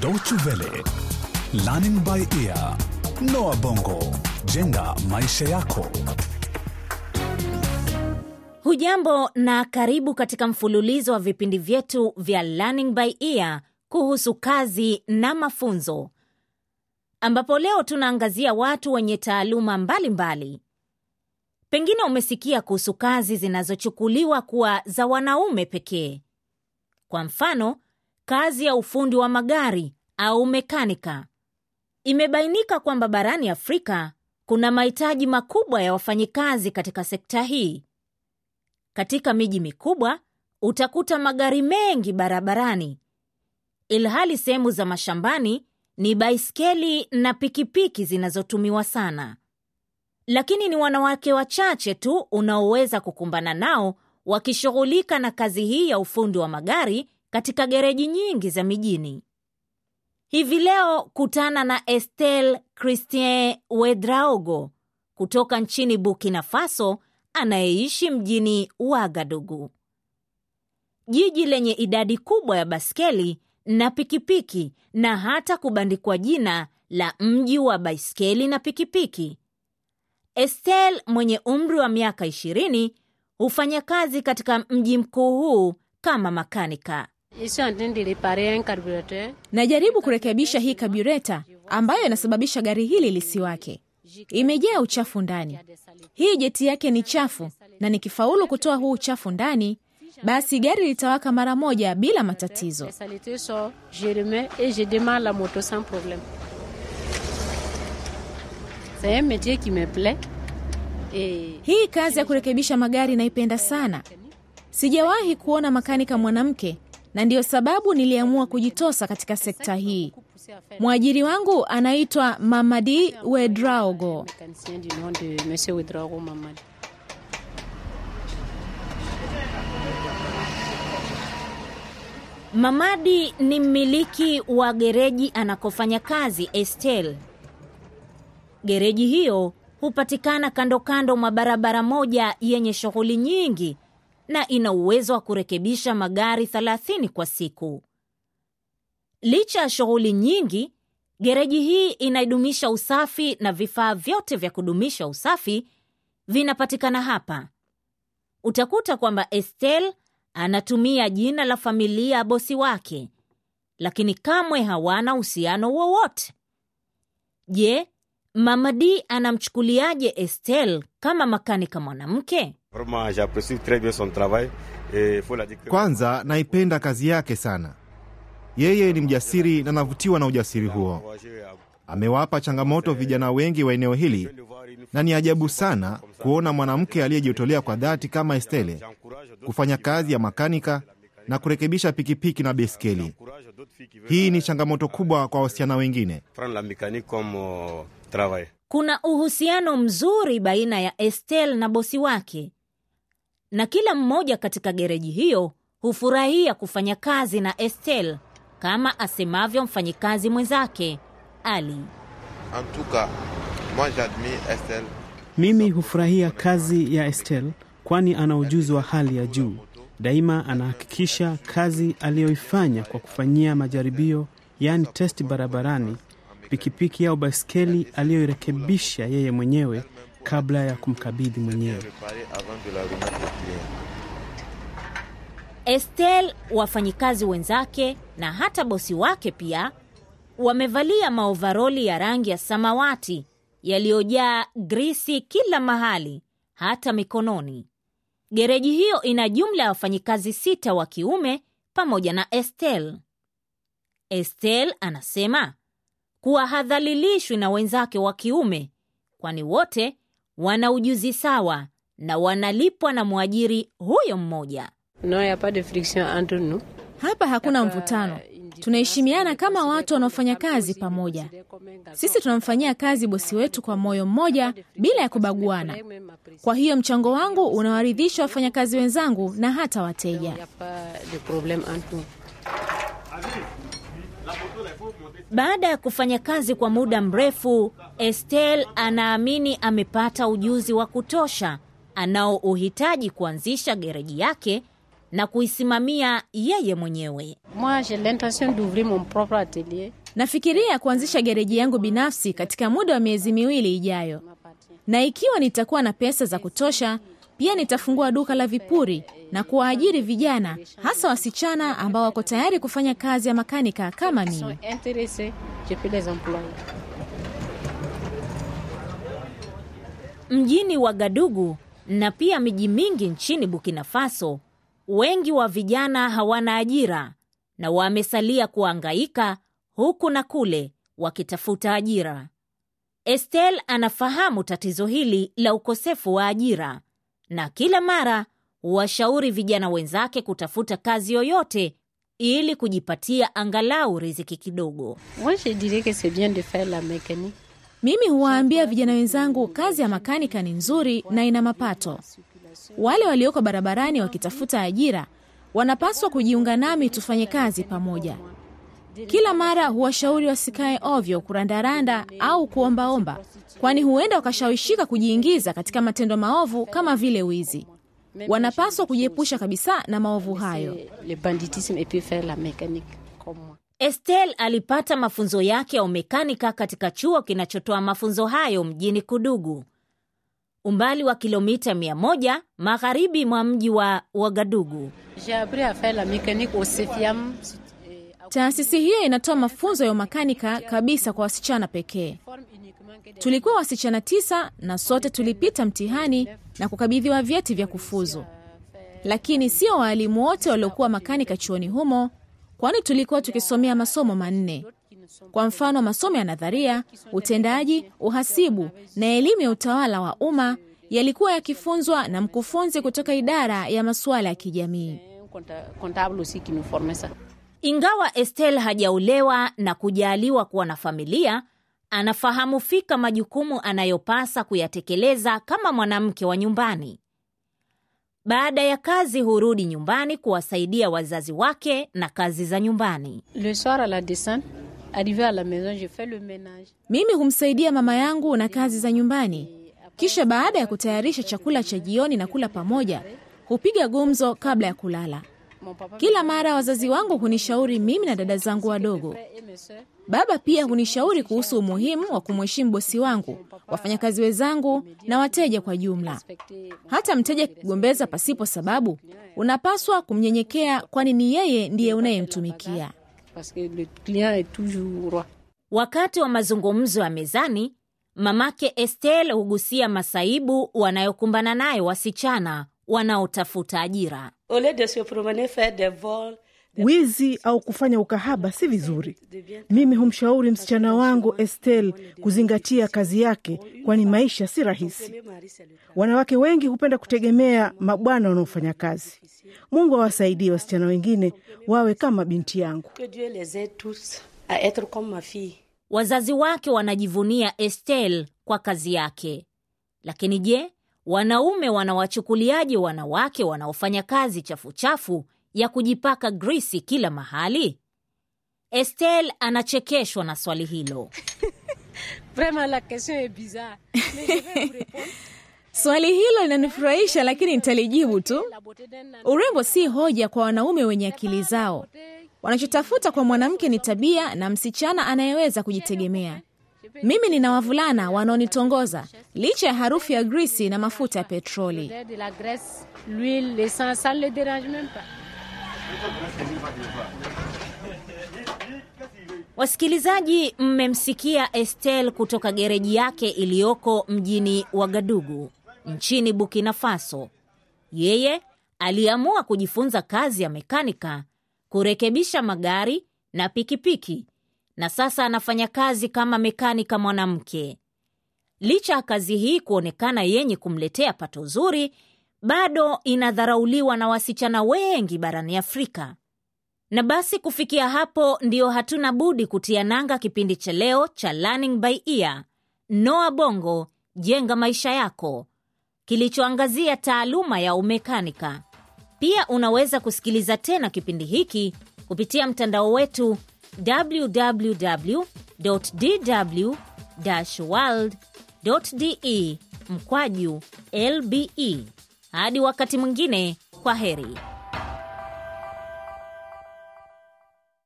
Deutsche Welle, Learning by Ear, Noah Bongo, jenga maisha yako. Hujambo na karibu katika mfululizo wa vipindi vyetu vya Learning by Ear kuhusu kazi na mafunzo, ambapo leo tunaangazia watu wenye taaluma mbalimbali mbali. Pengine umesikia kuhusu kazi zinazochukuliwa kuwa za wanaume pekee. Kwa mfano, kazi ya ufundi wa magari au mekanika. Imebainika kwamba barani Afrika kuna mahitaji makubwa ya wafanyikazi katika sekta hii. Katika miji mikubwa utakuta magari mengi barabarani, ilhali sehemu za mashambani ni baiskeli na pikipiki zinazotumiwa sana. Lakini ni wanawake wachache tu unaoweza kukumbana nao wakishughulika na kazi hii ya ufundi wa magari katika gereji nyingi za mijini. Hivi leo kutana na Estelle Christien Wedraogo kutoka nchini Burkina Faso anayeishi mjini Wagadugu, jiji lenye idadi kubwa ya baskeli na pikipiki na hata kubandikwa jina la mji wa baiskeli na pikipiki. Estelle mwenye umri wa miaka ishirini hufanya kazi katika mji mkuu huu kama makanika. Najaribu kurekebisha hii kabureta ambayo inasababisha gari hili lisiwake. Imejaa uchafu ndani. Hii jeti yake ni chafu, na nikifaulu kutoa huu uchafu ndani, basi gari litawaka mara moja bila matatizo. Hii kazi ya kurekebisha magari naipenda sana. Sijawahi kuona makanika mwanamke na ndiyo sababu niliamua kujitosa katika sekta hii. Mwajiri wangu anaitwa Mamadi Wedraogo. Mamadi ni mmiliki wa gereji anakofanya kazi Estel. Gereji hiyo hupatikana kando kando mwa barabara moja yenye shughuli nyingi na ina uwezo wa kurekebisha magari 30 kwa siku. Licha ya shughuli nyingi, gereji hii inaidumisha usafi na vifaa vyote vya kudumisha usafi vinapatikana hapa. Utakuta kwamba Estelle anatumia jina la familia ya bosi wake, lakini kamwe hawana uhusiano wowote. Je, Mamadi anamchukuliaje Estelle kama makanika mwanamke? Kwanza naipenda kazi yake sana. Yeye ni mjasiri na navutiwa na ujasiri huo. Amewapa changamoto vijana wengi wa eneo hili, na ni ajabu sana kuona mwanamke aliyejitolea kwa dhati kama Estelle kufanya kazi ya makanika na kurekebisha pikipiki na baiskeli. Hii ni changamoto kubwa kwa wasichana wengine. Kuna uhusiano mzuri baina ya Estelle na bosi wake, na kila mmoja katika gereji hiyo hufurahia kufanya kazi na Estel kama asemavyo mfanyikazi mwenzake Ali. Mimi hufurahia kazi ya Estel kwani ana ujuzi wa hali ya juu. Daima anahakikisha kazi aliyoifanya kwa kufanyia majaribio, yaani testi barabarani, pikipiki au baiskeli aliyoirekebisha yeye mwenyewe kabla ya kumkabidhi mwenyewe. Estel, wafanyikazi wenzake na hata bosi wake pia wamevalia maovaroli ya rangi ya samawati yaliyojaa grisi kila mahali, hata mikononi. Gereji hiyo ina jumla ya wafanyikazi sita wa kiume pamoja na Estel. Estel anasema kuwa hadhalilishwi na wenzake wa kiume, kwani wote wana ujuzi sawa na wanalipwa na mwajiri huyo mmoja. Hapa hakuna mvutano, tunaheshimiana kama watu wanaofanya kazi pamoja. Sisi tunamfanyia kazi bosi wetu kwa moyo mmoja bila ya kubaguana. Kwa hiyo mchango wangu unawaridhisha wafanyakazi wenzangu na hata wateja. Baada ya kufanya kazi kwa muda mrefu, Estelle anaamini amepata ujuzi wa kutosha anaouhitaji kuanzisha gereji yake na kuisimamia yeye mwenyewe. Moi, j'ai l'intention d'ouvrir mon propre atelier. Nafikiria kuanzisha gereji yangu binafsi katika muda wa miezi miwili ijayo, na ikiwa nitakuwa na pesa za kutosha, pia nitafungua duka la vipuri na kuwaajiri vijana, hasa wasichana ambao wako tayari kufanya kazi ya makanika kama mimi. mjini wa Wagadugu na pia miji mingi nchini Burkina Faso, wengi wa vijana hawana ajira na wamesalia kuangaika huku na kule wakitafuta ajira. Estel anafahamu tatizo hili la ukosefu wa ajira na kila mara huwashauri vijana wenzake kutafuta kazi yoyote ili kujipatia angalau riziki kidogo. Mimi huwaambia vijana wenzangu kazi ya makanika ni nzuri na ina mapato. Wale walioko barabarani wakitafuta ajira wanapaswa kujiunga nami tufanye kazi pamoja. Kila mara huwashauri wasikae ovyo kurandaranda au kuombaomba, kwani huenda wakashawishika kujiingiza katika matendo maovu kama vile wizi. Wanapaswa kujiepusha kabisa na maovu hayo. Estel alipata mafunzo yake ya umekanika katika chuo kinachotoa mafunzo hayo mjini Kudugu, umbali wa kilomita 100 magharibi mwa mji wa Wagadugu. Taasisi hiyo inatoa mafunzo ya umakanika kabisa kwa wasichana pekee. Tulikuwa wasichana tisa na sote tulipita mtihani na kukabidhiwa vyeti vya kufuzu, lakini sio waalimu wote waliokuwa makanika chuoni humo, kwani tulikuwa tukisomea masomo manne. Kwa mfano, masomo ya nadharia, utendaji, uhasibu na elimu ya utawala wa umma yalikuwa yakifunzwa na mkufunzi kutoka idara ya masuala ya kijamii. Ingawa Estel hajaolewa na kujaaliwa kuwa na familia, anafahamu fika majukumu anayopasa kuyatekeleza kama mwanamke wa nyumbani. Baada ya kazi hurudi nyumbani kuwasaidia wazazi wake na kazi za nyumbani. Le soir à la descente, arrivé à la maison, je fais le ménage. Mimi humsaidia mama yangu na kazi za nyumbani, kisha baada ya kutayarisha chakula cha jioni na kula pamoja, hupiga gumzo kabla ya kulala. Kila mara wazazi wangu hunishauri mimi na dada zangu wadogo. Baba pia hunishauri kuhusu umuhimu wa kumheshimu bosi wangu, wafanyakazi wenzangu na wateja kwa jumla. Hata mteja akigombeza pasipo sababu, unapaswa kumnyenyekea, kwani ni yeye ndiye unayemtumikia. Wakati wa mazungumzo ya mezani, mamake Estel hugusia masaibu wanayokumbana nayo wasichana wanaotafuta ajira. Wizi au kufanya ukahaba si vizuri. Mimi humshauri msichana wangu Estel kuzingatia kazi yake, kwani maisha si rahisi. Wanawake wengi hupenda kutegemea mabwana wanaofanya kazi. Mungu awasaidie wasichana wengine wawe kama binti yangu. Wazazi wake wanajivunia Estel kwa kazi yake. Lakini je, wanaume wanawachukuliaje wanawake wanaofanya kazi chafuchafu ya kujipaka grisi kila mahali? Estel anachekeshwa na swali hilo. Swali hilo linanifurahisha, lakini nitalijibu tu. Urembo si hoja kwa wanaume wenye akili zao. Wanachotafuta kwa mwanamke ni tabia na msichana anayeweza kujitegemea. Mimi nina wavulana wanaonitongoza licha ya harufu ya grisi na mafuta ya petroli. Wasikilizaji, mmemsikia Estel kutoka gereji yake iliyoko mjini Wagadugu nchini Burkina Faso. Yeye aliamua kujifunza kazi ya mekanika, kurekebisha magari na pikipiki, na sasa anafanya kazi kama mekanika mwanamke. Licha ya kazi hii kuonekana yenye kumletea pato zuri, bado inadharauliwa na wasichana wengi barani Afrika. Na basi kufikia hapo ndio hatuna budi kutia nanga kipindi cha leo cha Learning by Ear, Noa Bongo, jenga maisha yako, kilichoangazia taaluma ya umekanika. Pia unaweza kusikiliza tena kipindi hiki kupitia mtandao wetu www.dw-world.de mkwaju lbe. Hadi wakati mwingine, kwa heri.